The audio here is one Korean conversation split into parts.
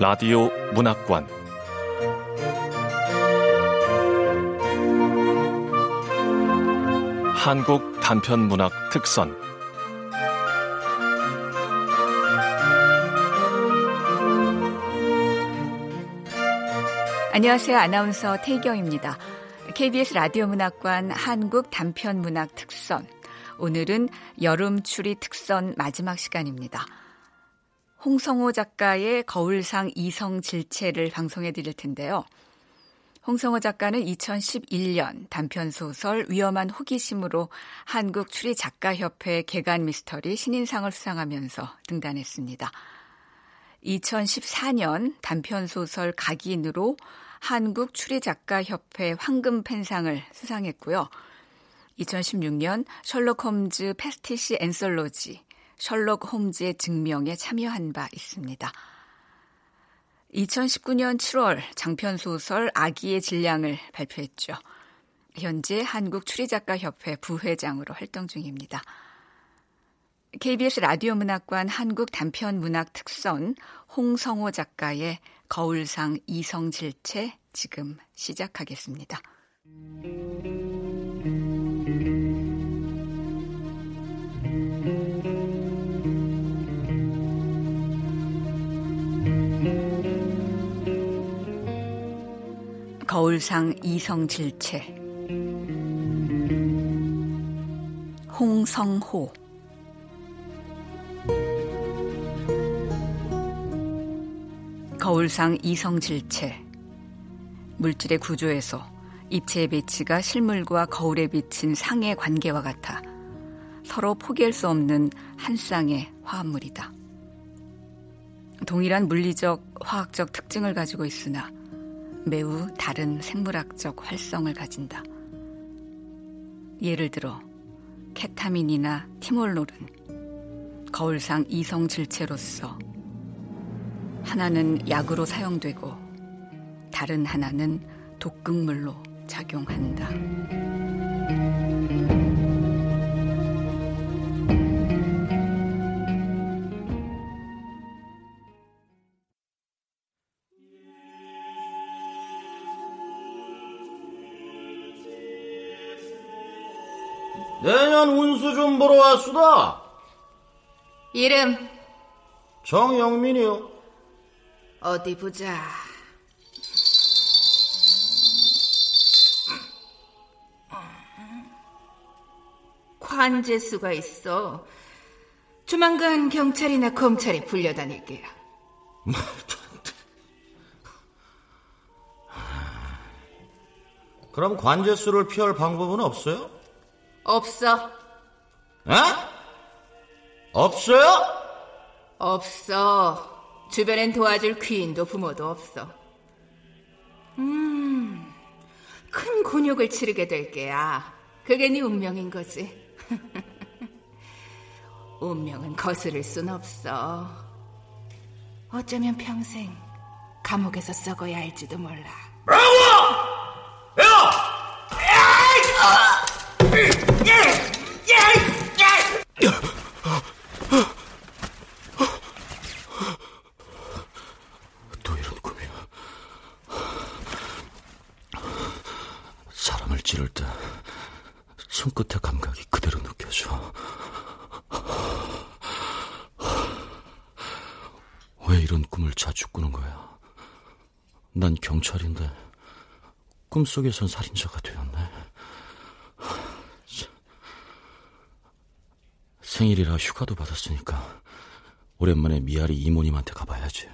라디오 문학관 한국 단편 문학 특선 안녕하세요. 아나운서 태경입니다. KBS 라디오 문학관 한국 단편 문학 특선. 오늘은 여름 추리 특선 마지막 시간입니다. 홍성호 작가의 거울상 이성 질체를 방송해 드릴 텐데요. 홍성호 작가는 2011년 단편 소설 위험한 호기심으로 한국 추리 작가협회 개간 미스터리 신인상을 수상하면서 등단했습니다. 2014년 단편 소설 각인으로 한국 추리 작가협회 황금펜상을 수상했고요. 2016년 셜록 홈즈 패스티시 앤솔로지 셜록 홈즈의 증명에 참여한 바 있습니다. 2019년 7월 장편 소설 아기의 질량을 발표했죠. 현재 한국 추리작가협회 부회장으로 활동 중입니다. KBS 라디오 문학관 한국 단편 문학 특선 홍성호 작가의 거울상 이성질체 지금 시작하겠습니다. 거울상 이성질체. 홍성호. 거울상 이성질체. 물질의 구조에서 입체의 배치가 실물과 거울에 비친 상의 관계와 같아 서로 포기할 수 없는 한 쌍의 화합물이다. 동일한 물리적, 화학적 특징을 가지고 있으나 매우 다른 생물학적 활성을 가진다. 예를 들어 케타민이나 티몰롤은 거울상 이성 질체로서 하나는 약으로 사용되고 다른 하나는 독극물로 작용한다. 좀 보러 왔수다. 이름 정영민이요. 어디 보자. 관제수가 있어. 조만간 경찰이나 검찰이 불려다닐게요. 그럼 관제수를 피할 방법은 없어요? 없어. 에? 없어요? 없어. 주변엔 도와줄 귀인도 부모도 없어. 음, 큰 곤욕을 치르게 될 게야. 그게 네 운명인 거지. 운명은 거스를 순 없어. 어쩌면 평생 감옥에서 썩어야 할지도 몰라. 뭐라고! 야! 또 이런 꿈이야. 사람을 찌를 때 손끝의 감각이 그대로 느껴져. 왜 이런 꿈을 자주 꾸는 거야? 난 경찰인데 꿈속에선 살인자가 되었네. 생일이라 휴가도 받았으니까 오랜만에 미아리 이모님한테 가봐야지.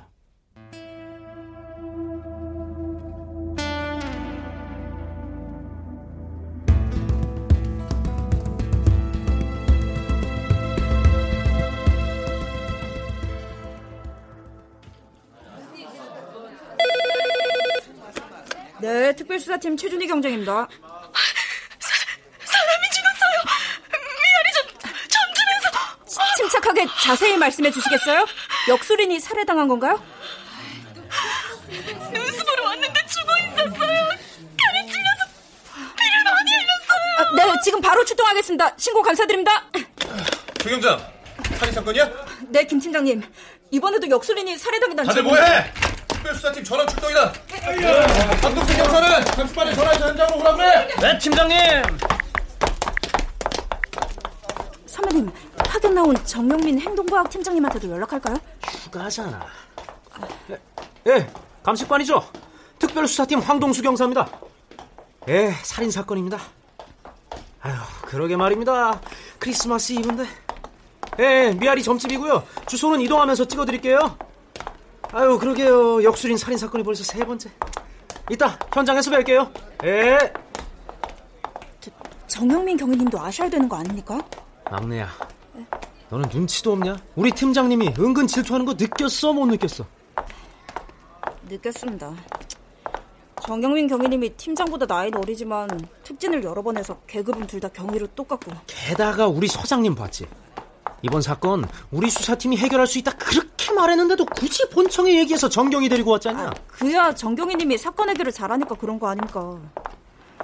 네, 특별수사팀 최준희 경장입니다. 사람이 죽었어요. 미아리 전 전진에서 침착하게 자세히 말씀해 주시겠어요? 역술인이 살해당한 건가요? 눈수 보러 왔는데 죽어 있었어요. 칼에 찔려서 피를 많이 흘렸어요. 아, 네, 지금 바로 출동하겠습니다. 신고 감사드립니다. 최 경장, 살인 사건이야? 네, 김 팀장님. 이번에도 역술인이 살해당했다는 다들 뭐해? 특별수사팀 전원 출동이다. 박동수 경사는 잠시 만에 전화해서 현장으로 오라 그래. 네, 팀장님. 선배님, 파견 나온 정영민 행동과학 팀장님한테도 연락할까요? 휴가잖아. 예, 예, 감식관이죠. 특별수사팀 황동수 경사입니다. 예, 살인 사건입니다. 아휴, 그러게 말입니다. 크리스마스 이브인데. 예, 미아리 점집이고요. 주소는 이동하면서 찍어드릴게요. 아유, 그러게요. 역술인 살인 사건이 벌써 세 번째. 이따 현장에서 뵐게요. 예. 정영민 경위님도 아셔야 되는 거 아닙니까? 막내야, 너는 눈치도 없냐? 우리 팀장님이 은근 질투하는 거 느꼈어, 못 느꼈어? 느꼈습니다. 정영민 경위님이 팀장보다 나이는 어리지만 특진을 여러 번 해서 계급은 둘 다 경위로 똑같고 게다가 우리 서장님 봤지? 이번 사건 우리 수사팀이 해결할 수 있다 그렇게 말했는데도 굳이 본청에 얘기해서 정경이 데리고 왔잖아. 그야 정경희님이 사건 해결을 잘하니까 그런 거 아닙니까?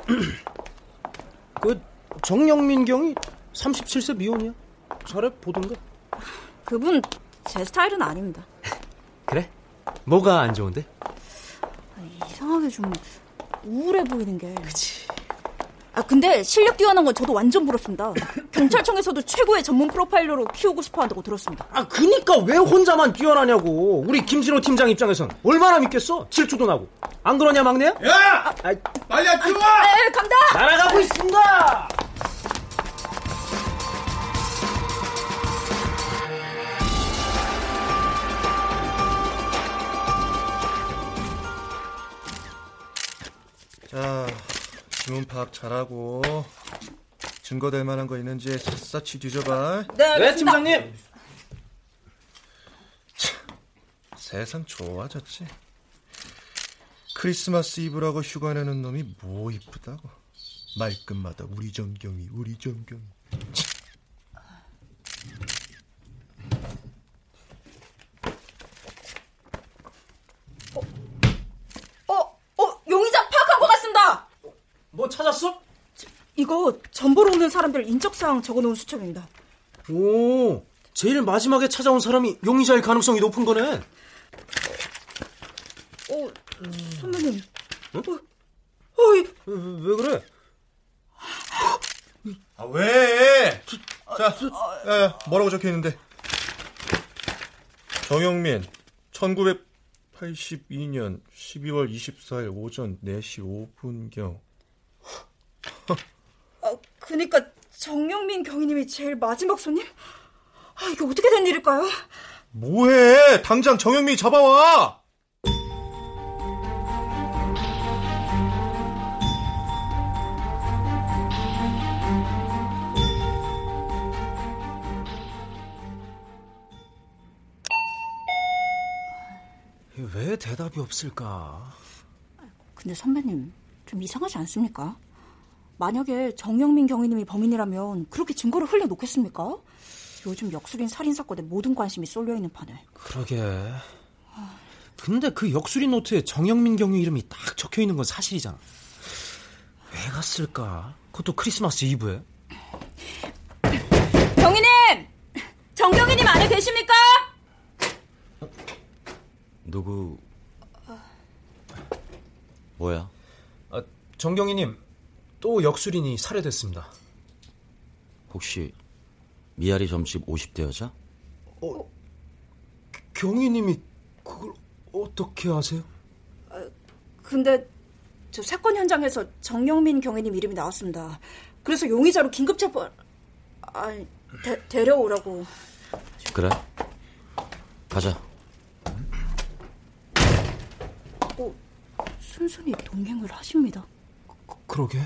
그 정영민 경이 37세 미혼이야. 잘해 보던가. 그분 제 스타일은 아닙니다. 그래? 뭐가 안 좋은데? 이상하게 좀 우울해 보이는 게. 그치. 아 근데 실력 뛰어난 건 저도 완전 부럽습니다. 경찰청에서도 최고의 전문 프로파일러로 키우고 싶어 한다고 들었습니다. 아 그니까 왜 혼자만 뛰어나냐고. 우리 김진호 팀장 입장에선 얼마나 믿겠어? 질투도 나고. 안 그러냐 막내야? 야, 아, 빨리 안 뛰어와. 에 간다. 날아가고 있습니다. 자, 지문 파악 잘하고 증거 될 만한 거 있는지 샅샅이 뒤져봐. 네 팀장님. 세상 좋아졌지. 크리스마스 이브라고 휴가 내는 놈이 뭐 이쁘다고. 말끝마다 우리 정경이, 우리 정경이. 어, 어, 용의자 파악한 것 같습니다. 뭐 찾았어? 이거 전보로 오는 사람들 인적사항 적어놓은 수첩입니다. 오, 제일 마지막에 찾아온 사람이 용의자일 가능성이 높은 거네. 어, 선배님. 어, 어이, 왜, 왜 그래? 아, 왜? 자, 야, 야, 뭐라고 적혀 있는데? 정영민, 1982년 12월 24일 오전 4시 5분경. 아, 그니까 정영민 경위님이 제일 마지막 손님? 아, 이게 어떻게 된 일일까요? 뭐해? 당장 정영민 잡아와! 왜 대답이 없을까? 근데 선배님, 좀 이상하지 않습니까? 만약에 정영민 경위님이 범인이라면 그렇게 증거를 흘려놓겠습니까? 요즘 역술인 살인 사건에 모든 관심이 쏠려 있는 판에. 그러게. 근데 그 역술인 노트에 정영민 경위 이름이 딱 적혀 있는 건 사실이잖아. 왜 갔을까? 그것도 크리스마스 이브에. 경위님! 정경희님 안에 계십니까? 누구? 뭐야? 아, 정경희님, 또 역술인이 살해됐습니다. 혹시 미아리 점집 50대 여자? 경희님이 그걸 어떻게 아세요? 근데 저 사건 현장에서 정영민 경위님 이름이 나왔습니다. 그래서 용의자로 긴급 체포... 아니, 데, 데려오라고. 그래? 가자. 어, 순순히 동행을 하십니다. 그러게.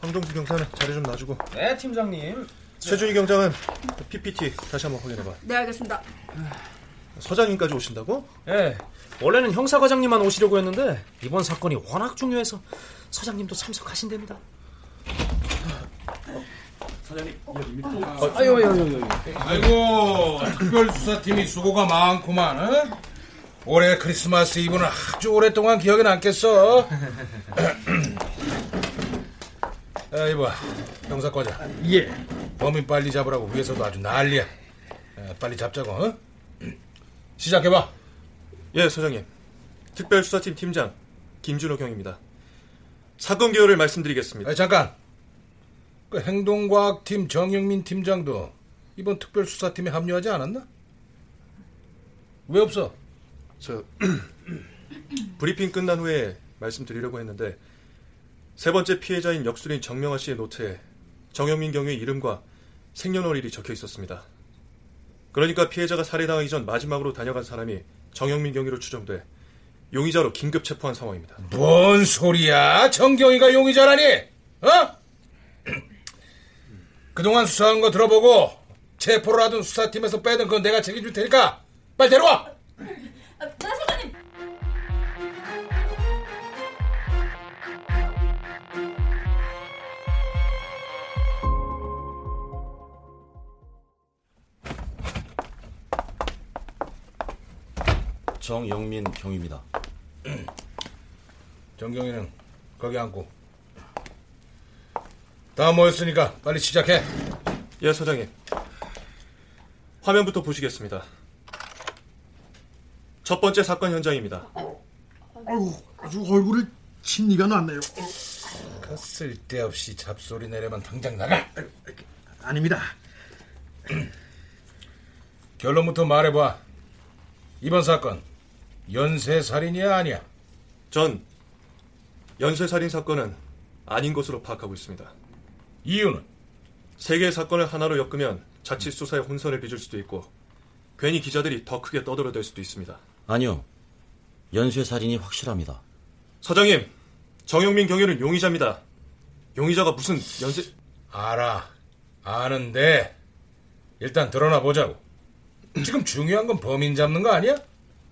황동수 경사는 자리 좀 놔주고. 네, 팀장님. 최준희 경장은 PPT 다시 한번 확인해봐. 네, 알겠습니다. 서장님까지 오신다고? 예. 원래는 형사과장님만 오시려고 했는데 이번 사건이 워낙 중요해서 서장님도 참석하신답니다. 아유, 아유, 아유, 아이고, 특별 수사팀이 수고가 많구만, 어? 올해 크리스마스 이브는 아주 오랫동안 기억에 남겠어. 야, 이봐, 형사과자. 예. 범인 빨리 잡으라고 위에서도 아주 난리야. 야, 빨리 잡자고, 어? 시작해봐. 예, 서장님. 특별수사팀 팀장 김준호 경입니다. 사건 개요를 말씀드리겠습니다. 아, 잠깐. 그 행동과학팀 정영민 팀장도 이번 특별수사팀에 합류하지 않았나? 왜 없어? 저 브리핑 끝난 후에 말씀드리려고 했는데 세 번째 피해자인 역술인 정명아 씨의 노트에 정영민 경의 이름과 생년월일이 적혀 있었습니다. 그러니까 피해자가 살해당하기 전 마지막으로 다녀간 사람이 정영민 경위로 추정돼 용의자로 긴급 체포한 상황입니다. 뭔 소리야? 정경이가 용의자라니? 어? 그동안 수사한 거 들어보고 체포를 하던 수사팀에서 빼든 건 내가 책임질 테니까 빨리 데려와! 나 사장님! 정영민 경입니다. 정경이는 거기 앉고 다 모였으니까 빨리 시작해. 예, 서장님. 화면부터 보시겠습니다. 첫 번째 사건 현장입니다. 아유, 아주 얼굴을 진니가 났네요. 그 쓸데없이 잡소리 내려면 당장 나가. 아닙니다. 결론부터 말해봐. 이번 사건 연쇄살인이야 아니야? 전 연쇄살인 사건은 아닌 것으로 파악하고 있습니다. 이유는? 세 개의 사건을 하나로 엮으면 자칫 수사에 혼선을 빚을 수도 있고 괜히 기자들이 더 크게 떠들어댈 수도 있습니다. 아니요. 연쇄 살인이 확실합니다. 서장님, 정영민 경위는 용의자입니다. 용의자가 무슨 연쇄... 알아. 아는데 일단 드러나 보자고. 지금 중요한 건 범인 잡는 거 아니야?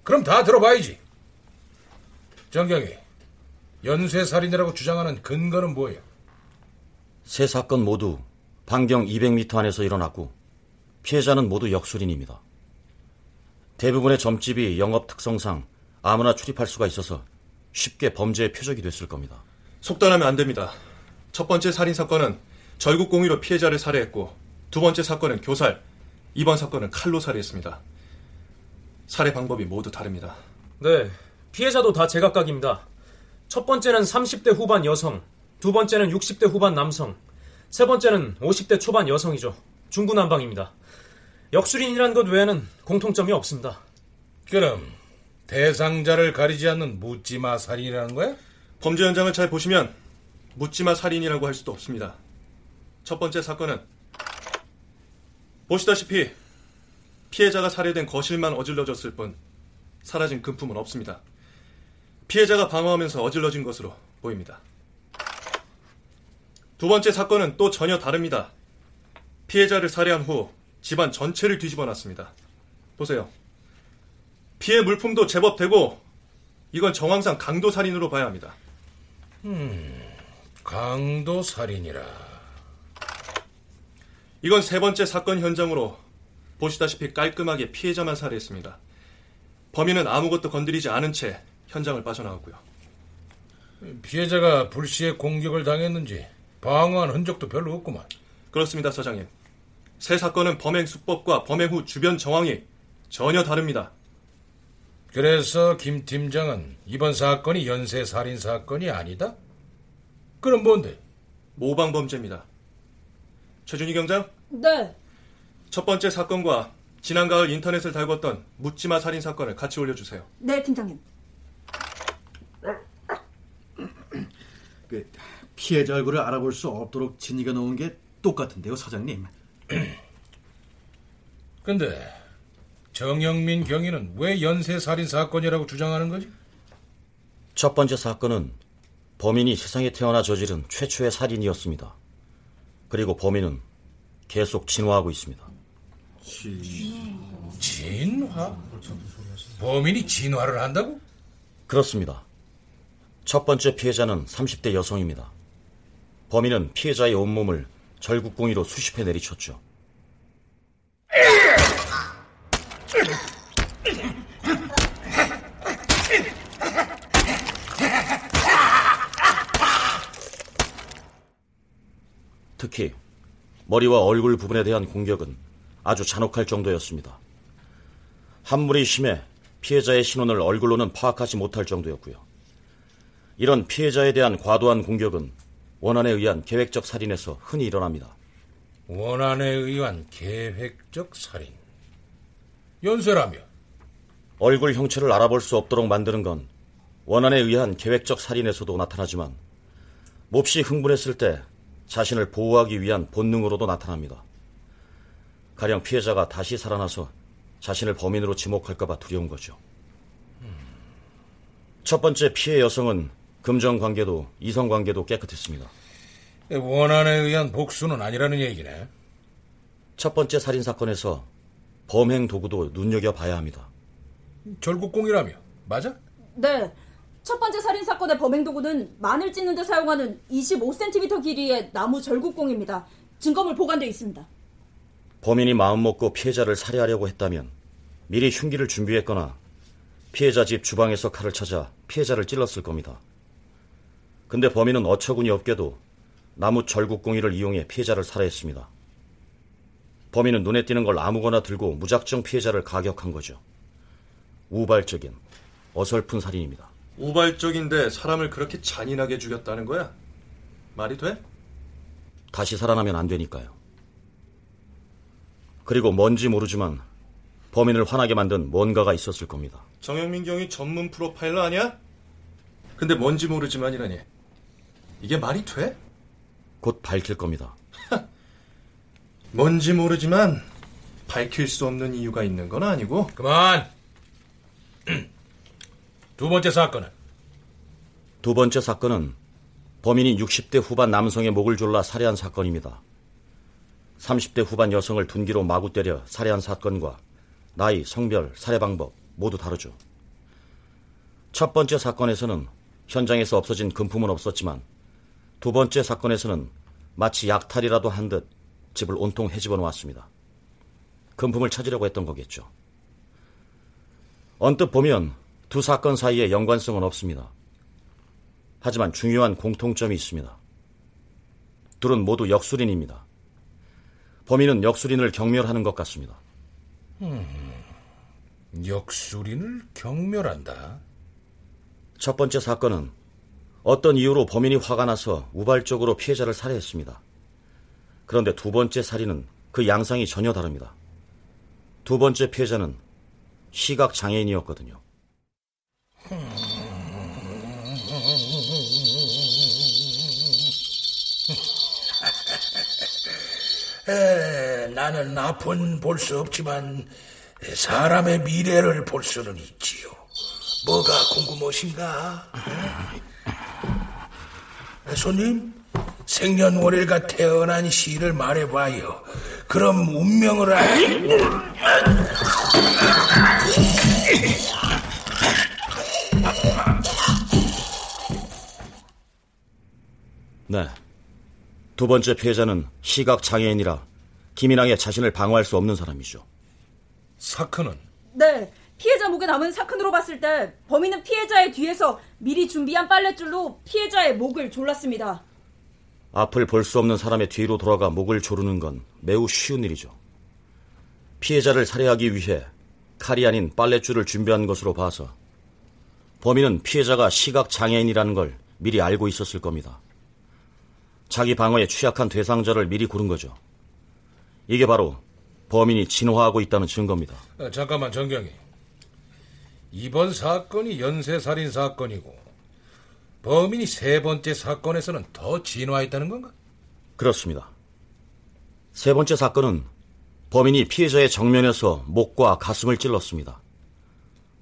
그럼 다 들어봐야지. 정경이, 연쇄살인이라고 주장하는 근거는 뭐예요? 세 사건 모두 반경 200m 안에서 일어났고 피해자는 모두 역술인입니다. 대부분의 점집이 영업 특성상 아무나 출입할 수가 있어서 쉽게 범죄의 표적이 됐을 겁니다. 속단하면 안 됩니다. 첫 번째 살인 사건은 절국 공유로 피해자를 살해했고 두 번째 사건은 교살, 이번 사건은 칼로 살해했습니다. 살해 방법이 모두 다릅니다. 네, 피해자도 다 제각각입니다. 첫 번째는 30대 후반 여성, 두 번째는 60대 후반 남성, 세 번째는 50대 초반 여성이죠. 중구난방입니다. 역술인이란 것 외에는 공통점이 없습니다. 그럼 대상자를 가리지 않는 묻지마 살인이라는 거야? 범죄 현장을 잘 보시면 묻지마 살인이라고 할 수도 없습니다. 첫 번째 사건은 보시다시피 피해자가 살해된 거실만 어질러졌을 뿐 사라진 금품은 없습니다. 피해자가 방어하면서 어질러진 것으로 보입니다. 두 번째 사건은 또 전혀 다릅니다. 피해자를 살해한 후 집안 전체를 뒤집어 놨습니다. 보세요. 피해 물품도 제법 되고 이건 정황상 강도 살인으로 봐야 합니다. 음, 강도 살인이라. 이건 세 번째 사건 현장으로 보시다시피 깔끔하게 피해자만 살해했습니다. 범인은 아무것도 건드리지 않은 채 현장을 빠져나왔고요. 피해자가 불시에 공격을 당했는지 방어한 흔적도 별로 없구만. 그렇습니다, 서장님. 세 사건은 범행 수법과 범행 후 주변 정황이 전혀 다릅니다. 그래서 김 팀장은 이번 사건이 연쇄 살인 사건이 아니다? 그럼 뭔데? 모방 범죄입니다. 최준희 경장? 네. 첫 번째 사건과 지난 가을 인터넷을 달궜던 묻지마 살인 사건을 같이 올려주세요. 네, 팀장님. 그 피해자 얼굴을 알아볼 수 없도록 진이가 놓은 게 똑같은데요, 사장님. 근데 정영민 경위는 왜 연쇄 살인 사건이라고 주장하는 거지? 첫 번째 사건은 범인이 세상에 태어나 저지른 최초의 살인이었습니다. 그리고 범인은 계속 진화하고 있습니다. 진화? 범인이 진화를 한다고? 그렇습니다. 첫 번째 피해자는 30대 여성입니다. 범인은 피해자의 온몸을 절국공이로 수십 회 내리쳤죠. 특히 머리와 얼굴 부분에 대한 공격은 아주 잔혹할 정도였습니다. 함물이 심해 피해자의 신원을 얼굴로는 파악하지 못할 정도였고요. 이런 피해자에 대한 과도한 공격은 원한에 의한 계획적 살인에서 흔히 일어납니다. 원한에 의한 계획적 살인. 연쇄라며? 얼굴 형체를 알아볼 수 없도록 만드는 건 원한에 의한 계획적 살인에서도 나타나지만 몹시 흥분했을 때 자신을 보호하기 위한 본능으로도 나타납니다. 가령 피해자가 다시 살아나서 자신을 범인으로 지목할까봐 두려운 거죠. 첫 번째 피해 여성은 금전 관계도 이성 관계도 깨끗했습니다. 원한에 의한 복수는 아니라는 얘기네. 첫 번째 살인 사건에서 범행 도구도 눈여겨 봐야 합니다. 절국공이라며? 맞아? 네. 첫 번째 살인 사건의 범행 도구는 마늘 찢는 데 사용하는 25cm 길이의 나무 절국공입니다. 증거물 보관돼 있습니다. 범인이 마음 먹고 피해자를 살해하려고 했다면 미리 흉기를 준비했거나 피해자 집 주방에서 칼을 찾아 피해자를 찔렀을 겁니다. 근데 범인은 어처구니 없게도 나무 절국공이를 이용해 피해자를 살해했습니다. 범인은 눈에 띄는 걸 아무거나 들고 무작정 피해자를 가격한 거죠. 우발적인 어설픈 살인입니다. 우발적인데 사람을 그렇게 잔인하게 죽였다는 거야? 말이 돼? 다시 살아나면 안 되니까요. 그리고 뭔지 모르지만 범인을 화나게 만든 뭔가가 있었을 겁니다. 정영민 경이 전문 프로파일러 아니야? 근데 뭔지 모르지만이라니. 이게 말이 돼? 곧 밝힐 겁니다. 뭔지 모르지만 밝힐 수 없는 이유가 있는 건 아니고. 그만. 두 번째 사건은? 두 번째 사건은 범인이 60대 후반 남성의 목을 졸라 살해한 사건입니다. 30대 후반 여성을 둔기로 마구 때려 살해한 사건과 나이, 성별, 살해 방법 모두 다르죠. 첫 번째 사건에서는 현장에서 없어진 금품은 없었지만 두 번째 사건에서는 마치 약탈이라도 한 듯 집을 온통 헤집어 놓았습니다. 금품을 찾으려고 했던 거겠죠. 언뜻 보면 두 사건 사이에 연관성은 없습니다. 하지만 중요한 공통점이 있습니다. 둘은 모두 역술인입니다. 범인은 역술인을 경멸하는 것 같습니다. 음, 역술인을 경멸한다. 첫 번째 사건은 어떤 이유로 범인이 화가 나서 우발적으로 피해자를 살해했습니다. 그런데 두 번째 살인은 그 양상이 전혀 다릅니다. 두 번째 피해자는 시각 장애인이었거든요. 에, 나는 앞은 볼 수 없지만 사람의 미래를 볼 수는 있지요. 뭐가 궁금하신가? 에? 손님, 생년월일과 태어난 시를 말해봐요. 그럼 운명을 알... 네. 두 번째 피해자는 시각 장애인이라 김인왕의 자신을 방어할 수 없는 사람이죠. 사크는? 네. 피해자 목에 남은 사큰으로 봤을 때 범인은 피해자의 뒤에서 미리 준비한 빨랫줄로 피해자의 목을 졸랐습니다. 앞을 볼 수 없는 사람의 뒤로 돌아가 목을 조르는 건 매우 쉬운 일이죠. 피해자를 살해하기 위해 칼이 아닌 빨랫줄을 준비한 것으로 봐서 범인은 피해자가 시각 장애인이라는 걸 미리 알고 있었을 겁니다. 자기 방어에 취약한 대상자를 미리 고른 거죠. 이게 바로 범인이 진화하고 있다는 증거입니다. 아, 잠깐만 정경이. 이번 사건이 연쇄살인 사건이고 범인이 세 번째 사건에서는 더 진화했다는 건가? 그렇습니다. 세 번째 사건은 범인이 피해자의 정면에서 목과 가슴을 찔렀습니다.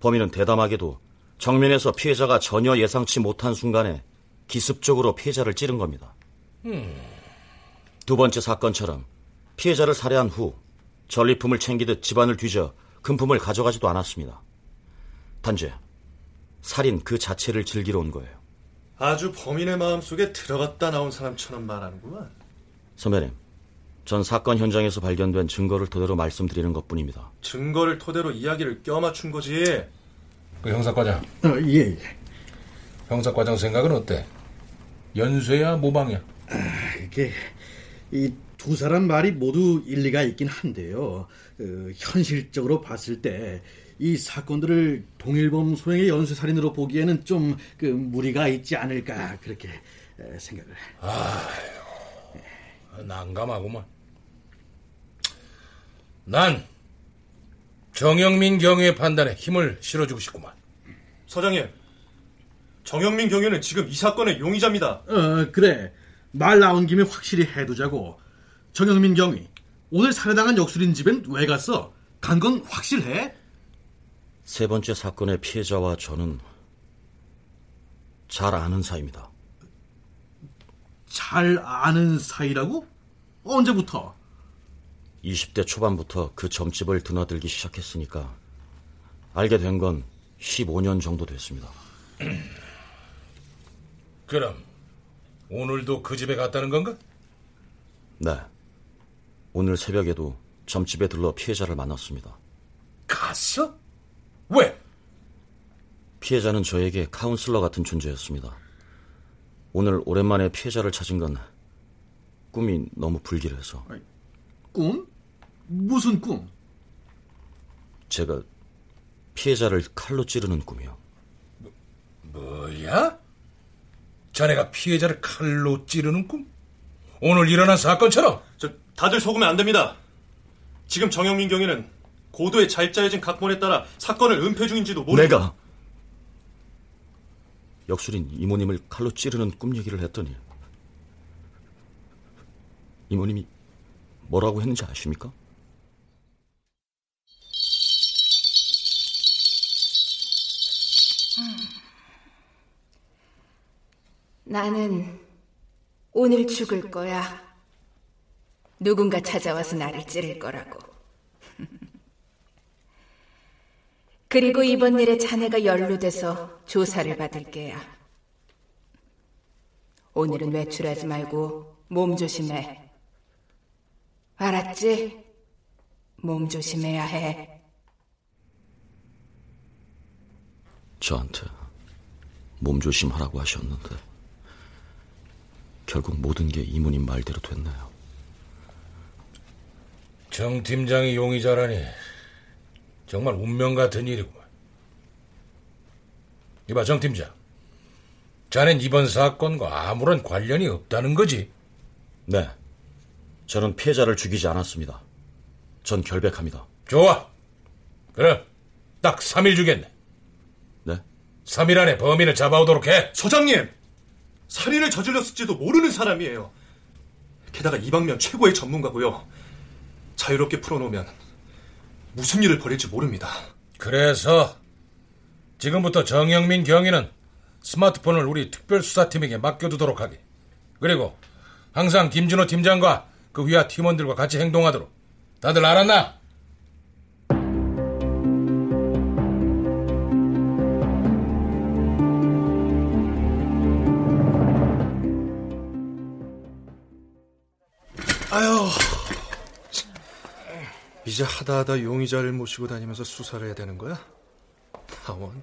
범인은 대담하게도 정면에서 피해자가 전혀 예상치 못한 순간에 기습적으로 피해자를 찌른 겁니다. 음. 두 번째 사건처럼 피해자를 살해한 후 전리품을 챙기듯 집안을 뒤져 금품을 가져가지도 않았습니다. 단지 살인 그 자체를 즐기러 온 거예요. 아주 범인의 마음속에 들어갔다 나온 사람처럼 말하는구만. 선배님, 전 사건 현장에서 발견된 증거를 토대로 말씀드리는 것뿐입니다. 증거를 토대로 이야기를 껴맞춘 거지. 그 형사과장. 어, 예, 예. 형사과장 생각은 어때? 연쇄야 모방이야? 아, 이게 이 두 사람 말이 모두 일리가 있긴 한데요. 그, 현실적으로 봤을 때 이 사건들을 동일범 소행의 연쇄살인으로 보기에는 좀 그 무리가 있지 않을까 그렇게 에, 생각을. 아휴, 난감하구만. 난 정영민 경위의 판단에 힘을 실어주고 싶구만. 서장님, 정영민 경위는 지금 이 사건의 용의자입니다. 어 그래 말 나온 김에 확실히 해두자고. 정영민 경위 오늘 살해당한 역술인 집엔 왜 갔어? 간 건 확실해? 세 번째 사건의 피해자와 저는 잘 아는 사이입니다. 잘 아는 사이라고? 언제부터? 20대 초반부터 그 점집을 드나들기 시작했으니까 알게 된 건 15년 정도 됐습니다. 그럼 오늘도 그 집에 갔다는 건가? 네. 오늘 새벽에도 점집에 들러 피해자를 만났습니다. 갔어? 왜? 피해자는 저에게 카운슬러 같은 존재였습니다. 오늘 오랜만에 피해자를 찾은 건 꿈이 너무 불길해서 꿈? 무슨 꿈? 제가 피해자를 칼로 찌르는 꿈이요. 뭐야? 자네가 피해자를 칼로 찌르는 꿈? 오늘 일어난 사건처럼? 저, 다들 속으면 안 됩니다. 지금 정영민 경위는 고도의 잘 짜여진 각본에 따라 사건을 은폐 중인지도 모르. 내가 역술인 이모님을 칼로 찌르는 꿈 얘기를 했더니 이모님이 뭐라고 했는지 아십니까? 나는 오늘 죽을 거야. 누군가 찾아와서 나를 찌를 거라고. 그리고 이번 일에 자네가 연루돼서 조사를 받을 게야. 오늘은 외출하지 말고 몸 조심해. 알았지? 몸 조심해야 해. 저한테 몸 조심하라고 하셨는데 결국 모든 게 이모님 말대로 됐네요. 정 팀장이 용의자라니 정말 운명 같은 일이구만. 이봐 정 팀장, 자넨 이번 사건과 아무런 관련이 없다는 거지? 네, 저는 피해자를 죽이지 않았습니다. 전 결백합니다. 좋아. 그럼 딱 3일 주겠네. 네? 3일 안에 범인을 잡아오도록 해. 서장님, 살인을 저질렀을지도 모르는 사람이에요. 게다가 이 방면 최고의 전문가고요. 자유롭게 풀어놓으면 무슨 일을 벌일지 모릅니다. 그래서 지금부터 정영민 경위는 스마트폰을 우리 특별수사팀에게 맡겨두도록 하게. 그리고 항상 김준호 팀장과 그 위하 팀원들과 같이 행동하도록. 다들 알았나? 이제 하다 하다 용의자를 모시고 다니면서 수사를 해야 되는 거야? 다원.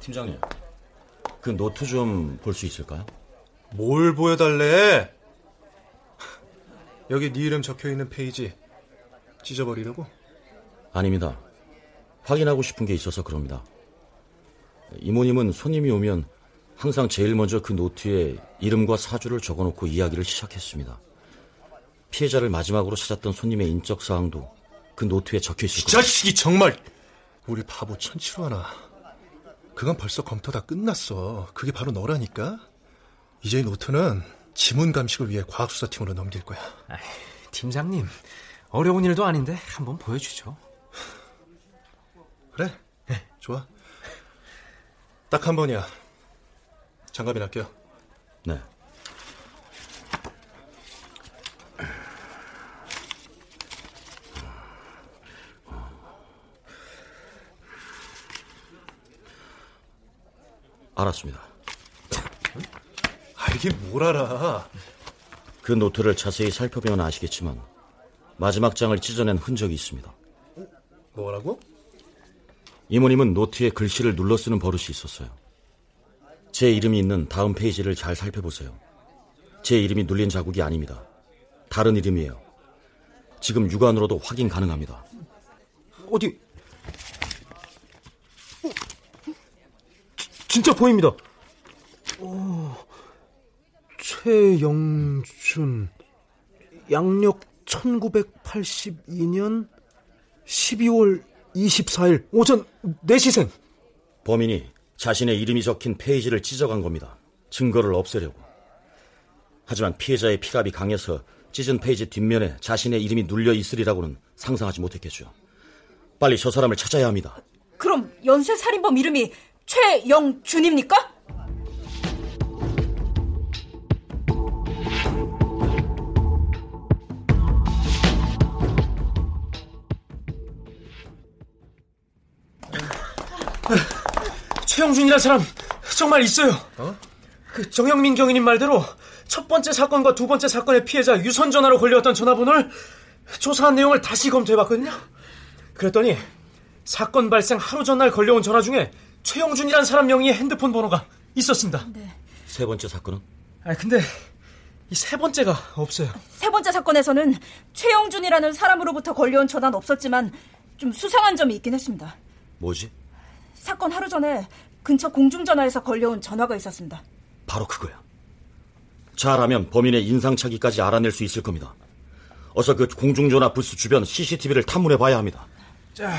팀장님, 그 노트 좀 볼 수 있을까요? 뭘 보여달래? 여기 네 이름 적혀 있는 페이지 찢어버리려고? 아닙니다. 확인하고 싶은 게 있어서 그럽니다. 이모님은 손님이 오면 항상 제일 먼저 그 노트에 이름과 사주를 적어놓고 이야기를 시작했습니다. 피해자를 마지막으로 찾았던 손님의 인적 사항도 그 노트에 적혀 있을 이 자식이 정말 우리 바보 천치로 하나. 그건 벌써 검토 다 끝났어. 그게 바로 너라니까. 이제 이 노트는 지문 감식을 위해 과학수사팀으로 넘길 거야. 아이, 팀장님, 어려운 일도 아닌데 한번 보여주죠. 그래? 좋아. 딱 한 번이야. 장갑이나 껴. 네. 알았습니다. 아, 이게 뭘 알아? 그 노트를 자세히 살펴보면 아시겠지만 마지막 장을 찢어낸 흔적이 있습니다. 뭐라고? 이모님은 노트에 글씨를 눌러 쓰는 버릇이 있었어요. 제 이름이 있는 다음 페이지를 잘 살펴보세요. 제 이름이 눌린 자국이 아닙니다. 다른 이름이에요. 지금 육안으로도 확인 가능합니다. 어디? 진짜 보입니다. 오, 최영준 양력 1982년 12월 24일 오전 4시생. 범인이 자신의 이름이 적힌 페이지를 찢어간 겁니다. 증거를 없애려고. 하지만 피해자의 피갑이 강해서 찢은 페이지 뒷면에 자신의 이름이 눌려 있으리라고는 상상하지 못했겠죠. 빨리 저 사람을 찾아야 합니다. 그럼 연쇄 살인범 이름이 최영준입니까? 최영준이라는 사람 정말 있어요. 어? 그 정영민 경위님 말대로 첫 번째 사건과 두 번째 사건의 피해자 유선 전화로 걸려왔던 전화번호를 조사한 내용을 다시 검토해봤거든요. 그랬더니 사건 발생 하루 전날 걸려온 전화 중에 최영준이라는 사람 명의의 핸드폰 번호가 있었습니다. 네. 세 번째 사건은? 아 근데 이 세 번째가 없어요. 세 번째 사건에서는 최영준이라는 사람으로부터 걸려온 전화는 없었지만 좀 수상한 점이 있긴 했습니다. 뭐지? 사건 하루 전에 근처 공중전화에서 걸려온 전화가 있었습니다. 바로 그거야. 잘하면 범인의 인상착의까지 알아낼 수 있을 겁니다. 어서 그 공중전화 부스 주변 CCTV를 탐문해 봐야 합니다. 자,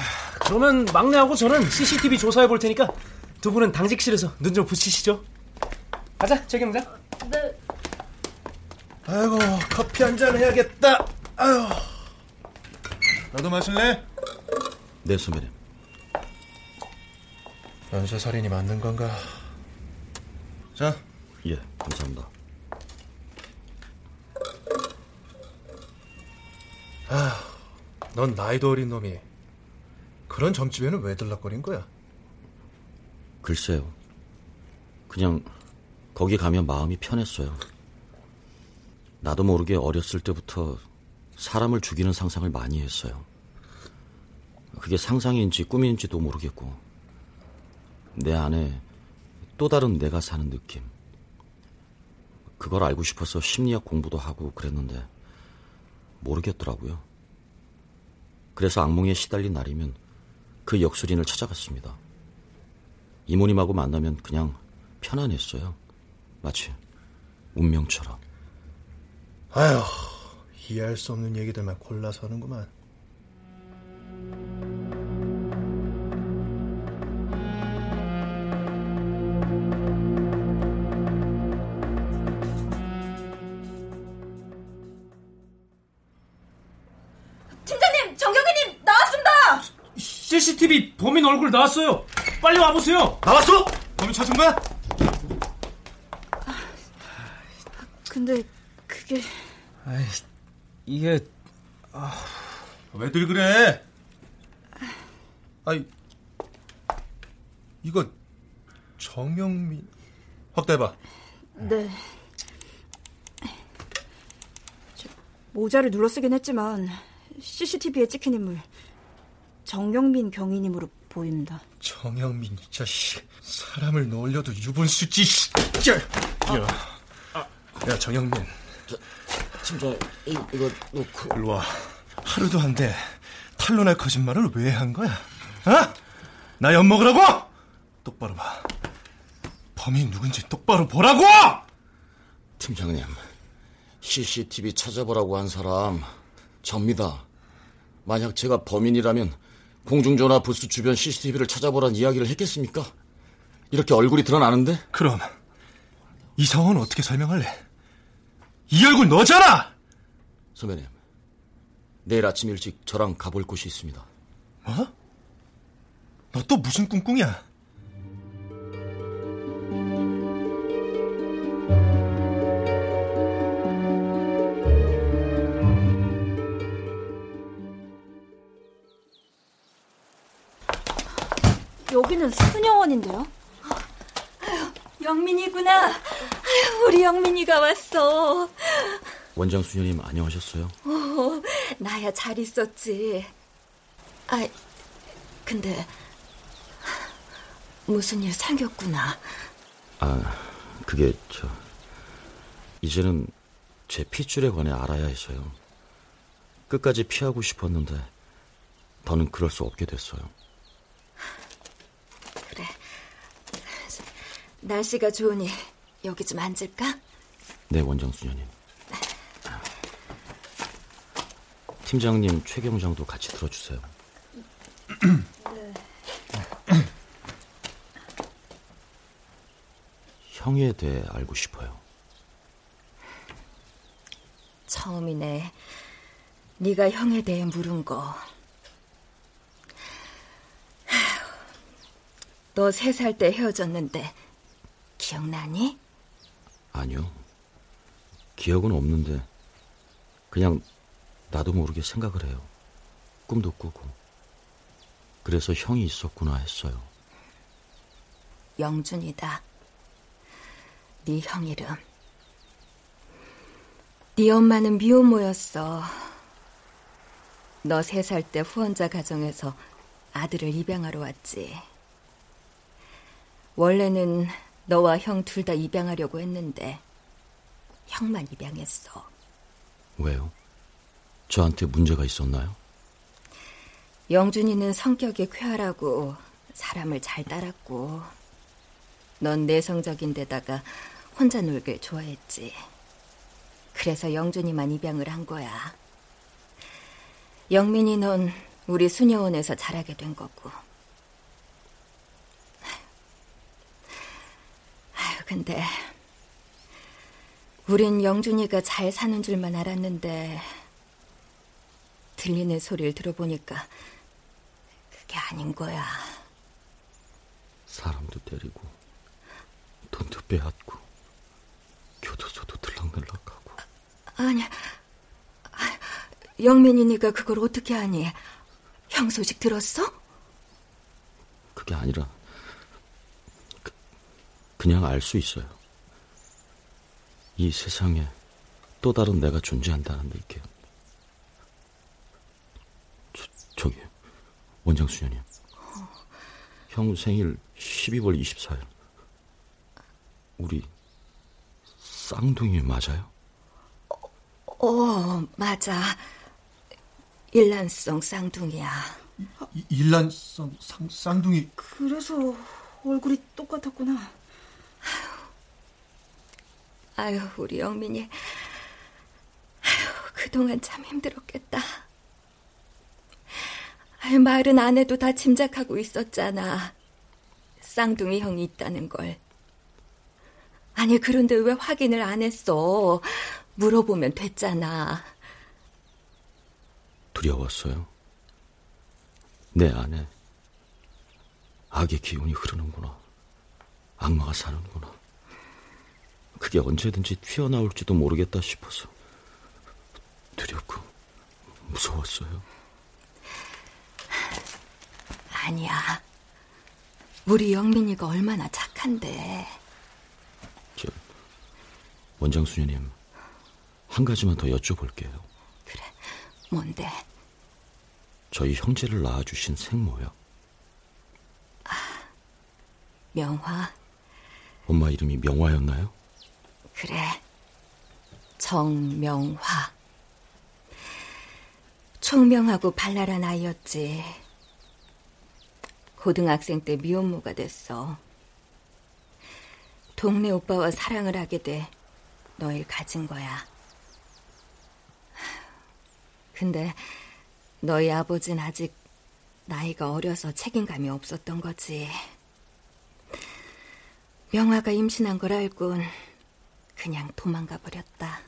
그러면 막내하고 저는 CCTV 조사해 볼 테니까 두 분은 당직실에서 눈 좀 붙이시죠. 가자, 최 경장. 네. 아이고 커피 한 잔 해야겠다. 아유. 너도 마실래? 네, 선배님. 연쇄살인이 맞는 건가? 자. 예, 감사합니다. 아, 넌 나이도 어린 놈이 그런 점집에는 왜 들락거린 거야? 글쎄요. 그냥 거기 가면 마음이 편했어요. 나도 모르게 어렸을 때부터 사람을 죽이는 상상을 많이 했어요. 그게 상상인지 꿈인지도 모르겠고, 내 안에 또 다른 내가 사는 느낌. 그걸 알고 싶어서 심리학 공부도 하고 그랬는데, 모르겠더라고요. 그래서 악몽에 시달린 날이면 그 역술인을 찾아갔습니다. 이모님하고 만나면 그냥 편안했어요. 마치 운명처럼. 아휴, 이해할 수 없는 얘기들만 골라서 하는구만. CCTV 범인 얼굴 나왔어요. 빨리 와보세요. 나왔어? 범인 찾은 거야? 근데 그게 아이, 이게 아, 왜들 그래? 아이, 이거 정영민 확대해봐. 네. 저, 모자를 눌러쓰긴 했지만 CCTV에 찍힌 인물 정영민 경위님으로 보입니다. 정영민 이 자식 사람을 놀려도 유분수지. 씨. 야, 야, 야 정영민. 이, 이거 놓고 일로 와. 하루도 안 돼. 탄로날 거짓말을 왜 한 거야? 어? 나 엿 먹으라고? 똑바로 봐. 범인 누군지 똑바로 보라고! 팀장님, CCTV 찾아보라고 한 사람 접니다. 만약 제가 범인이라면 공중전화 부스 주변 CCTV를 찾아보란 이야기를 했겠습니까? 이렇게 얼굴이 드러나는데? 그럼 이 상황은 어떻게 설명할래? 이 얼굴 너잖아! 선배님, 내일 아침 일찍 저랑 가볼 곳이 있습니다. 뭐? 너 또 무슨 꿍꿍이야? 여기는 수녀원인데요. 영민이구나. 아유, 우리 영민이가 왔어. 원장 수녀님 안녕하셨어요? 어, 나야 잘 있었지. 아, 근데 무슨 일 생겼구나. 아, 그게 저 이제는 제 핏줄에 관해 알아야 해서요. 끝까지 피하고 싶었는데 더는 그럴 수 없게 됐어요. 그래. 날씨가 좋으니 여기 좀 앉을까? 네, 원장 수녀님. 팀장님 최경장도 같이 들어주세요. 네. 형에 대해 알고 싶어요. 처음이네. 네가 형에 대해 물은 거. 너 세 살 때 헤어졌는데 기억나니? 아니요. 기억은 없는데 그냥 나도 모르게 생각을 해요. 꿈도 꾸고. 그래서 형이 있었구나 했어요. 영준이다. 네 형 이름. 네 엄마는 미혼모였어. 너 세 살 때 후원자 가정에서 아들을 입양하러 왔지. 원래는 너와 형 둘 다 입양하려고 했는데 형만 입양했어. 왜요? 저한테 문제가 있었나요? 영준이는 성격이 쾌활하고 사람을 잘 따랐고 넌 내성적인 데다가 혼자 놀길 좋아했지. 그래서 영준이만 입양을 한 거야. 영민이 넌 우리 수녀원에서 자라게 된 거고. 아유, 근데 우린 영준이가 잘 사는 줄만 알았는데 들리는 소리를 들어보니까 그게 아닌 거야. 사람도 때리고 돈도 빼앗고 교도소도 들락날락하고 아니야. 영민이니까 그걸 어떻게 하니? 형 소식 들었어? 그게 아니라 그, 그냥 알 수 있어요. 이 세상에 또 다른 내가 존재한다는 느낌. 저, 저기 원장 수녀님. 어. 형 생일 12월 24일. 우리 쌍둥이 맞아요? 어, 맞아. 일란성 쌍둥이야. 일란성 쌍, 쌍둥이? 그래서 얼굴이 똑같았구나. 아유, 우리 영민이. 아유, 그동안 참 힘들었겠다. 아유, 말은 안 해도 다 짐작하고 있었잖아. 쌍둥이 형이 있다는 걸. 아니, 그런데 왜 확인을 안 했어? 물어보면 됐잖아. 두려웠어요. 내 안에 악의 기운이 흐르는구나. 악마가 사는구나. 그게 언제든지 튀어나올지도 모르겠다 싶어서 두렵고 무서웠어요. 아니야. 우리 영민이가 얼마나 착한데. 저, 원장 수녀님, 한 가지만 더 여쭤볼게요. 그래, 뭔데? 저희 형제를 낳아주신 생모요. 아, 명화. 엄마 이름이 명화였나요? 그래, 정명화. 총명하고 발랄한 아이였지. 고등학생 때 미혼모가 됐어. 동네 오빠와 사랑을 하게 돼 너를 가진 거야. 근데 너희 아버진 아직 나이가 어려서 책임감이 없었던 거지. 명화가 임신한 걸 알곤 그냥 도망가 버렸다.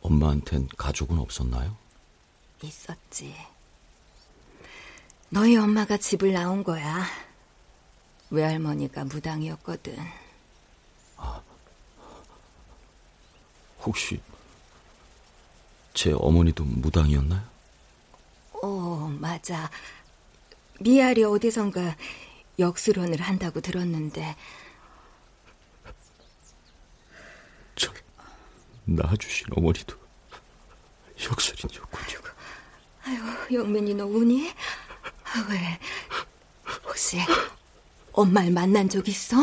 엄마한텐 가족은 없었나요? 있었지. 너희 엄마가 집을 나온 거야. 외할머니가 무당이었거든. 아, 혹시 제 어머니도 무당이었나요? 어, 맞아. 미알이 어디선가 역수론을 한다고 들었는데. 낳아주신 어머니도 역설이었군요. 아유, 영민이 너 우니? 아, 왜? 혹시 엄마를 만난 적 있어?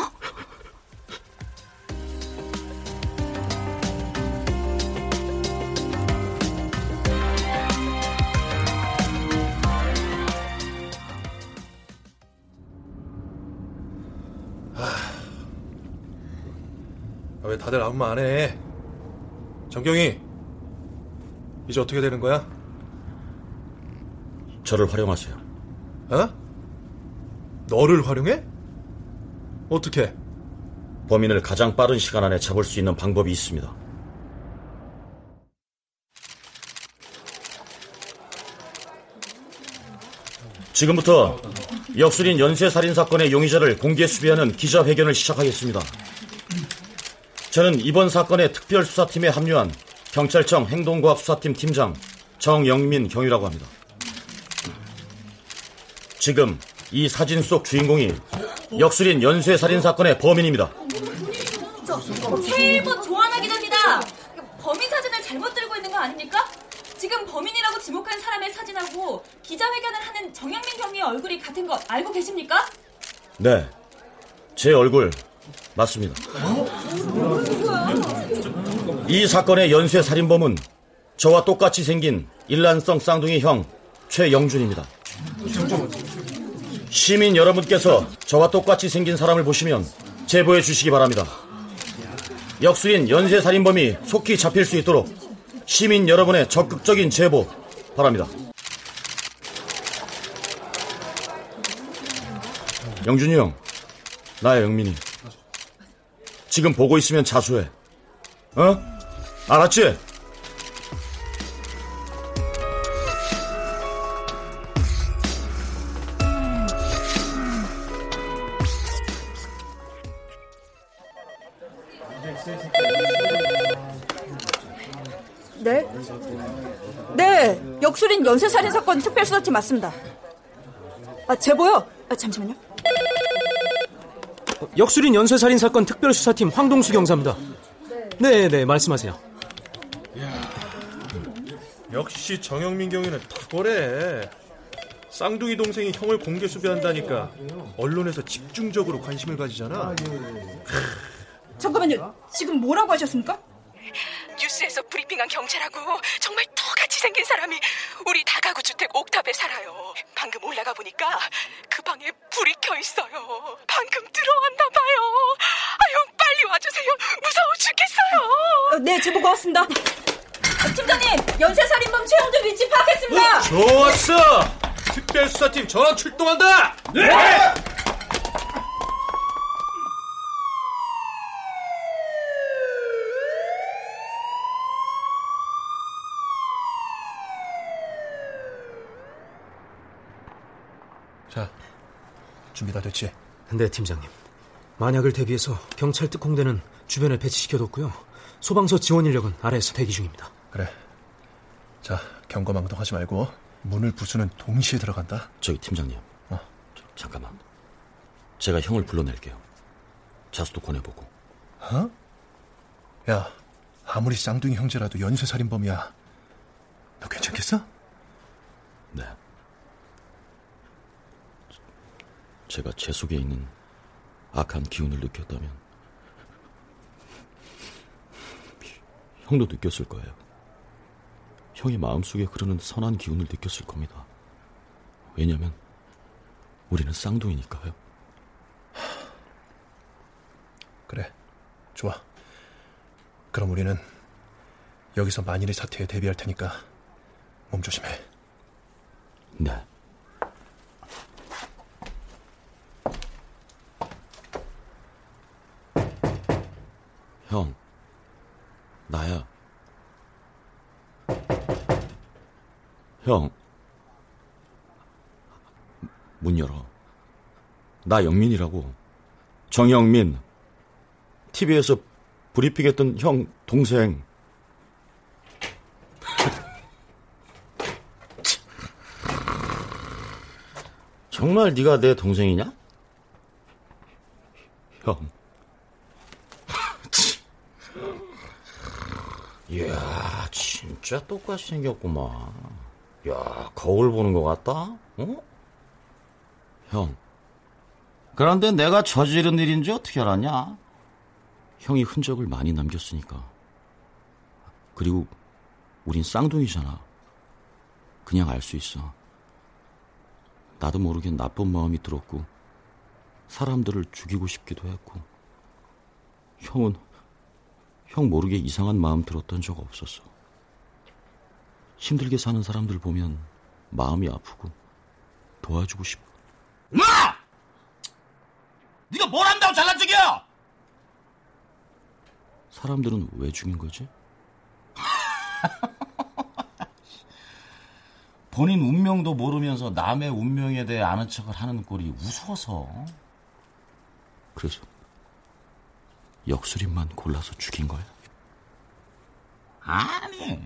아, 왜 다들 아무 말 안 해? 정경이, 이제 어떻게 되는 거야? 저를 활용하세요. 어? 너를 활용해? 어떻게? 범인을 가장 빠른 시간 안에 잡을 수 있는 방법이 있습니다. 지금부터 역술인 연쇄살인 사건의 용의자를 공개 수배하는 기자회견을 시작하겠습니다. 저는 이번 사건의 특별수사팀에 합류한 경찰청 행동과학수사팀 팀장 정영민 경위라고 합니다. 지금 이 사진 속 주인공이 역술인 연쇄 살인 사건의 범인입니다. 저 K일보 조하나 기자입니다. 범인 사진을 잘못 들고 있는 거 아닙니까? 지금 범인이라고 지목한 사람의 사진하고 기자회견을 하는 정영민 경위의 얼굴이 같은 거 알고 계십니까? 네, 제 얼굴 맞습니다. 이 사건의 연쇄 살인범은 저와 똑같이 생긴 일란성 쌍둥이 형 최영준입니다. 시민 여러분께서 저와 똑같이 생긴 사람을 보시면 제보해 주시기 바랍니다. 역수인 연쇄 살인범이 속히 잡힐 수 있도록 시민 여러분의 적극적인 제보 바랍니다. 영준이 형, 나야 영민이. 지금 보고 있으면 자수해. 어? 알았지? 네? 네, 역술인 연쇄살인 사건 특별수사팀 맞습니다. 아, 제보요? 아, 잠시만요. 역술인 연쇄살인 사건 특별수사팀 황동수 경사입니다. 네, 네, 말씀하세요. 역시 정영민 경위는 탁월해. 쌍둥이 동생이 형을 공개 수배한다니까 언론에서 집중적으로 관심을 가지잖아. 잠깐만요. 지금 뭐라고 하셨습니까? 뉴스에서 브리핑한 경찰하고 정말 똑같이 생긴 사람이 우리 다가구 주택 옥탑에 살아요. 방금 올라가 보니까 그 방에 불이 켜 있어요. 방금 들어왔나 봐요. 아유, 빨리 와주세요. 무서워 죽겠어요. 어, 네, 제보 고맙습니다. 아, 팀장님, 연쇄살인범 최영준 위치 파악했습니다. 좋았어. 특별수사팀 전원 출동한다. 네. 자, 준비 다 됐지? 네, 팀장님. 만약을 대비해서 경찰 특공대는 주변에 배치시켜뒀고요. 소방서 지원 인력은 아래에서 대기 중입니다. 그래. 자, 경거망동하지 말고 문을 부수는 동시에 들어간다. 저기 팀장님. 어. 저, 잠깐만. 제가 형을 불러낼게요. 자수도 권해보고. 어? 야, 아무리 쌍둥이 형제라도 연쇄살인범이야. 너 괜찮겠어? 네. 제가 제 속에 있는 악한 기운을 느꼈다면 형도 느꼈을 거예요. 형이 마음속에 흐르는 선한 기운을 느꼈을 겁니다. 왜냐면 우리는 쌍둥이니까요. 그래, 좋아. 그럼 우리는 여기서 만일의 사태에 대비할 테니까 몸 조심해. 네. 형, 나야. 형, 문 열어. 나 영민이라고. 정영민. TV에서 브리핑했던 형 동생. 정말 네가 내 동생이냐? 형. 이야, 진짜 똑같이 생겼구만. 야, 거울 보는 것 같다? 어? 형. 그런데 내가 저지른 일인지 어떻게 알았냐? 형이 흔적을 많이 남겼으니까. 그리고 우린 쌍둥이잖아. 그냥 알 수 있어. 나도 모르게 나쁜 마음이 들었고, 사람들을 죽이고 싶기도 했고, 형은 형 모르게 이상한 마음 들었던 적 없었어. 힘들게 사는 사람들 보면 마음이 아프고 도와주고 싶고. 마! 네가 뭘 한다고 잘난 척이야? 사람들은 왜 죽인 거지? 본인 운명도 모르면서 남의 운명에 대해 아는 척을 하는 꼴이 우스워서. 그래서 역술인만 골라서 죽인 거야? 아니.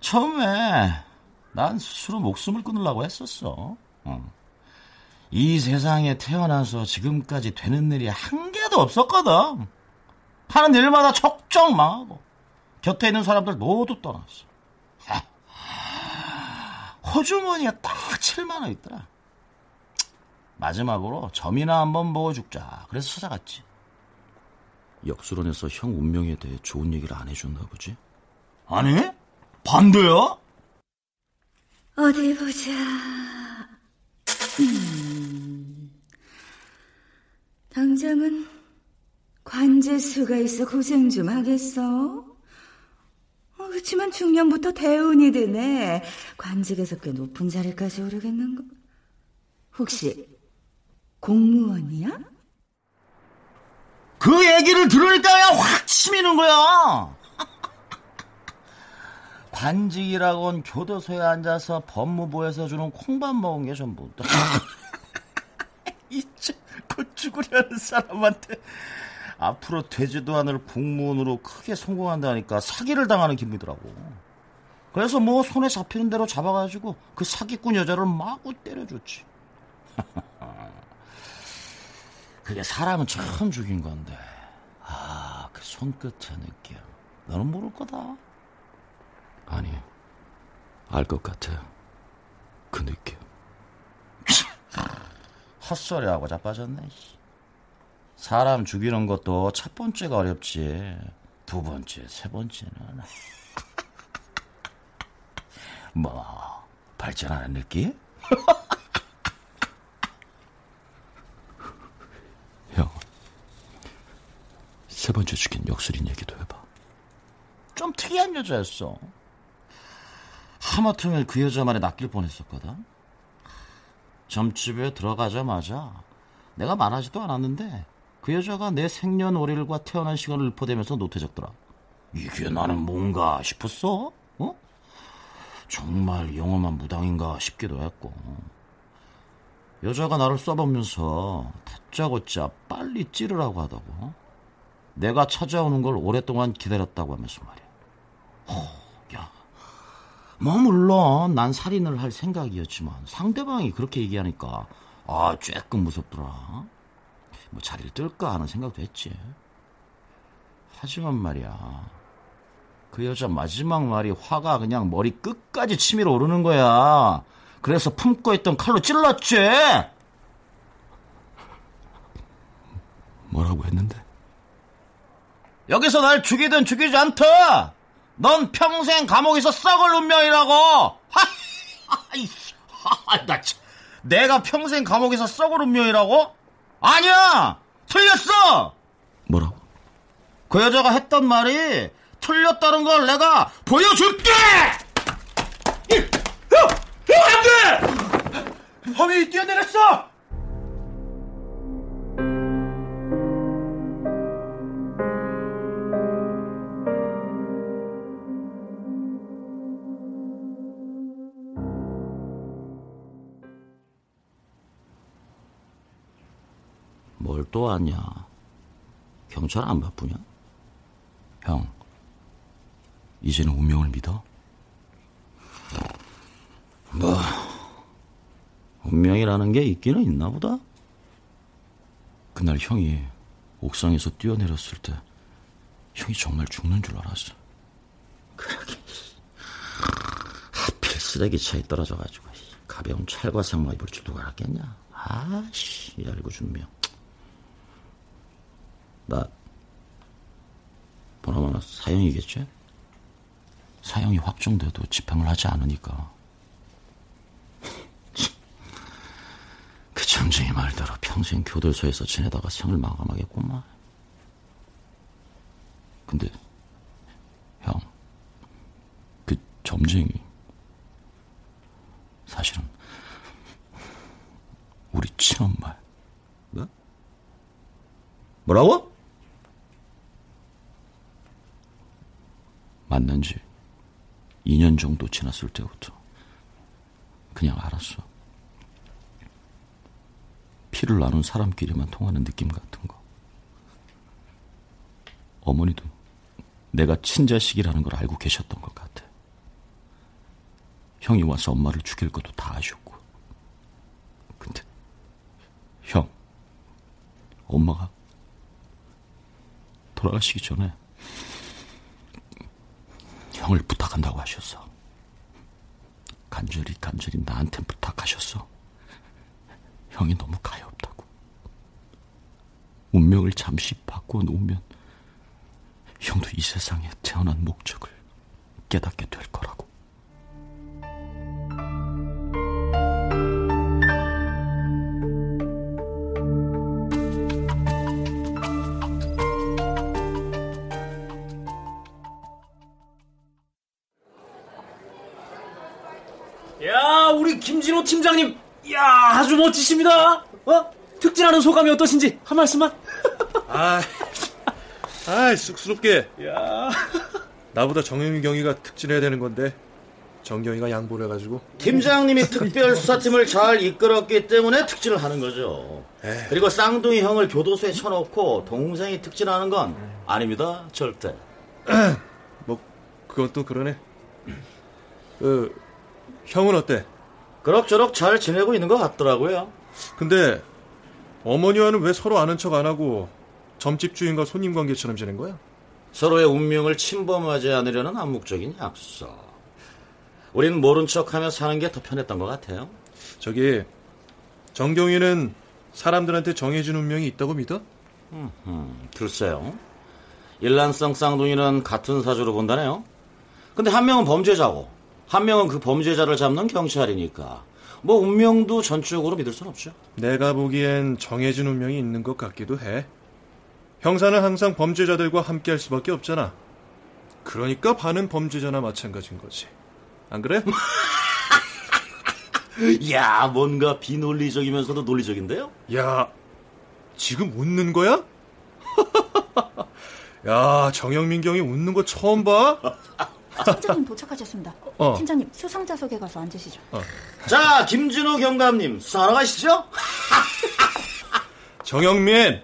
처음에 난 스스로 목숨을 끊으려고 했었어. 어. 이 세상에 태어나서 지금까지 되는 일이 한 개도 없었거든. 하는 일마다 척정 망하고 곁에 있는 사람들 모두 떠났어. 호주머니에 딱 7만 원 있더라. 마지막으로 점이나 한번 보고 죽자. 그래서 찾아갔지. 역술원에서 형 운명에 대해 좋은 얘기를 안 해줬나 보지? 아니? 반대야? 어디 보자. 음. 당장은 관제수가 있어 고생 좀 하겠어. 어, 그렇지만 중년부터 대운이 드네. 관직에서 꽤 높은 자리까지 오르겠는 거. 혹시 공무원이야? 그 얘기를 들으니까 그냥 확 치미는 거야. 관직이라곤 교도소에 앉아서 법무부에서 주는 콩밥 먹은 게 전부다. 이제 곧 죽으려는 사람한테 앞으로 되지도 않을 공무원으로 크게 성공한다니까 사기를 당하는 기분이더라고. 그래서 뭐 손에 잡히는 대로 잡아가지고 그 사기꾼 여자를 마구 때려줬지. 그게 사람은 처음 죽인 건데. 아, 그 손끝의 느낌. 너는 모를 거다. 아니, 알 것 같아. 그 느낌. 헛소리하고 자빠졌네. 사람 죽이는 것도 첫 번째가 어렵지. 두 번째, 세 번째는. 뭐, 발전하는 느낌? 세 번째 죽인 역술인 얘기도 해봐. 좀 특이한 여자였어. 하마터면 그 여자 말에 낚일 뻔했었거든. 점집에 들어가자마자 내가 말하지도 않았는데 그 여자가 내 생년월일과 태어난 시간을 읊어대면서 노트 적더라. 이게 나는 뭔가 싶었어. 어? 정말 영험한 무당인가 싶기도 했고. 여자가 나를 써보면서 다짜고짜 빨리 찌르라고 하다고. 내가 찾아오는 걸 오랫동안 기다렸다고 하면서 말이야. 허, 야. 뭐 물론 난 살인을 할 생각이었지만 상대방이 그렇게 얘기하니까 아 조금 무섭더라. 뭐 자리를 뜰까 하는 생각도 했지. 하지만 말이야. 그 여자 마지막 말이 화가 그냥 머리 끝까지 치밀어 오르는 거야. 그래서 품고 있던 칼로 찔렀지. 뭐라고 했는데? 여기서 날 죽이든 죽이지 않다. 넌 평생 감옥에서 썩을 운명이라고. 나 참. 내가 평생 감옥에서 썩을 운명이라고? 아니야! 틀렸어! 뭐라고? 그 여자가 했던 말이 틀렸다는 걸 내가 보여줄게! 안 돼! 범인이 뛰어내렸어! 또 하냐? 경찰 안 바쁘냐? 형, 이제는 운명을 믿어? 뭐, 운명이라는 게 있기는 있나 보다? 그날 형이 옥상에서 뛰어내렸을 때 형이 정말 죽는 줄 알았어. 그러게. 하필 쓰레기 차에 떨어져가지고 가벼운 찰과 상마 입을 줄 누가 알았겠냐? 아씨, 얄고 준명. 나 보나마나 사형이겠지? 사형이 확정돼도 집행을 하지 않으니까. 그 점쟁이 말대로 평생 교도소에서 지내다가 생을 마감하겠구만. 근데 형, 그 점쟁이 사실은 우리 친엄마. 네? 뭐라고? 만난 지 2년 정도 지났을 때부터 그냥 알았어. 피를 나눈 사람끼리만 통하는 느낌 같은 거. 어머니도 내가 친자식이라는 걸 알고 계셨던 것 같아. 형이 와서 엄마를 죽일 것도 다 아셨고. 근데 형, 엄마가 돌아가시기 전에 형을 부탁한다고 하셨어. 간절히 간절히 나한테 부탁하셨어. 형이 너무 가엾다고. 운명을 잠시 바꾸어 놓으면 형도 이 세상에 태어난 목적을 깨닫게 될 거라고. 우리 김진호 팀장님, 야, 아주 멋지십니다. 어? 특진하는 소감이 어떠신지 한 말씀만. 아, 아, 쑥스럽게. 야, 나보다 정영민 경위가 특진해야 되는 건데 정경이가 양보를 해가지고. 팀장님이 특별 수사팀을 잘 이끌었기 때문에 특진을 하는 거죠. 그리고 쌍둥이 형을 교도소에 쳐놓고 동생이 특진하는 건 아닙니다. 절대. 뭐 그건 또 그러네. 그 형은 어때? 그럭저럭 잘 지내고 있는 것 같더라고요. 근데 어머니와는 왜 서로 아는 척 안 하고 점집 주인과 손님 관계처럼 지낸 거야? 서로의 운명을 침범하지 않으려는 암묵적인 약속. 우린 모른 척하며 사는 게 더 편했던 것 같아요. 저기 정경이는 사람들한테 정해진 운명이 있다고 믿어? 음, 글쎄요. 일란성 쌍둥이는 같은 사주로 본다네요. 근데 한 명은 범죄자고 한 명은 그 범죄자를 잡는 경찰이니까 뭐 운명도 전적으로 믿을 순 없죠. 내가 보기엔 정해진 운명이 있는 것 같기도 해. 형사는 항상 범죄자들과 함께 할 수밖에 없잖아. 그러니까 반은 범죄자나 마찬가지인 거지. 안 그래? 야, 뭔가 비논리적이면서도 논리적인데요? 야, 지금 웃는 거야? 야, 정영민 경이 웃는 거 처음 봐? 팀장님 도착하셨습니다. 어. 팀장님 수상자석에 가서 앉으시죠. 자, 김진호 경감님 수사하러 가시죠? 정영민!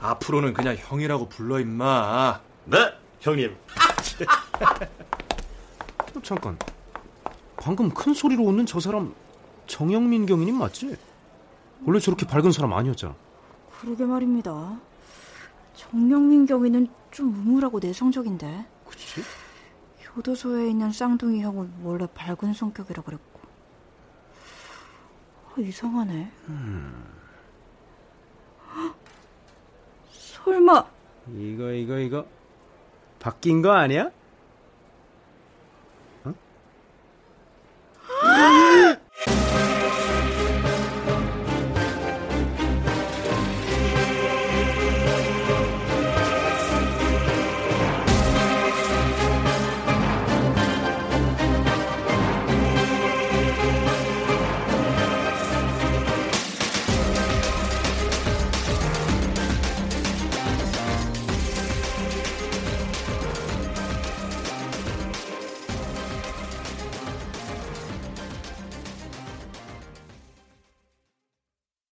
앞으로는 그냥 형이라고 불러, 임마. 네, 형님. 어, 잠깐. 방금 큰 소리로 웃는 저 사람 정영민 경위님 맞지? 원래 저렇게 밝은 사람 아니었잖아. 그러게 말입니다. 정영민 경위는 좀 우물하고 내성적인데. 그치? 교도소에 있는 쌍둥이 형은 원래 밝은 성격이라 그랬고. 아, 이상하네. 음. 설마. 이거, 이거, 이거. 바뀐 거 아니야? 어?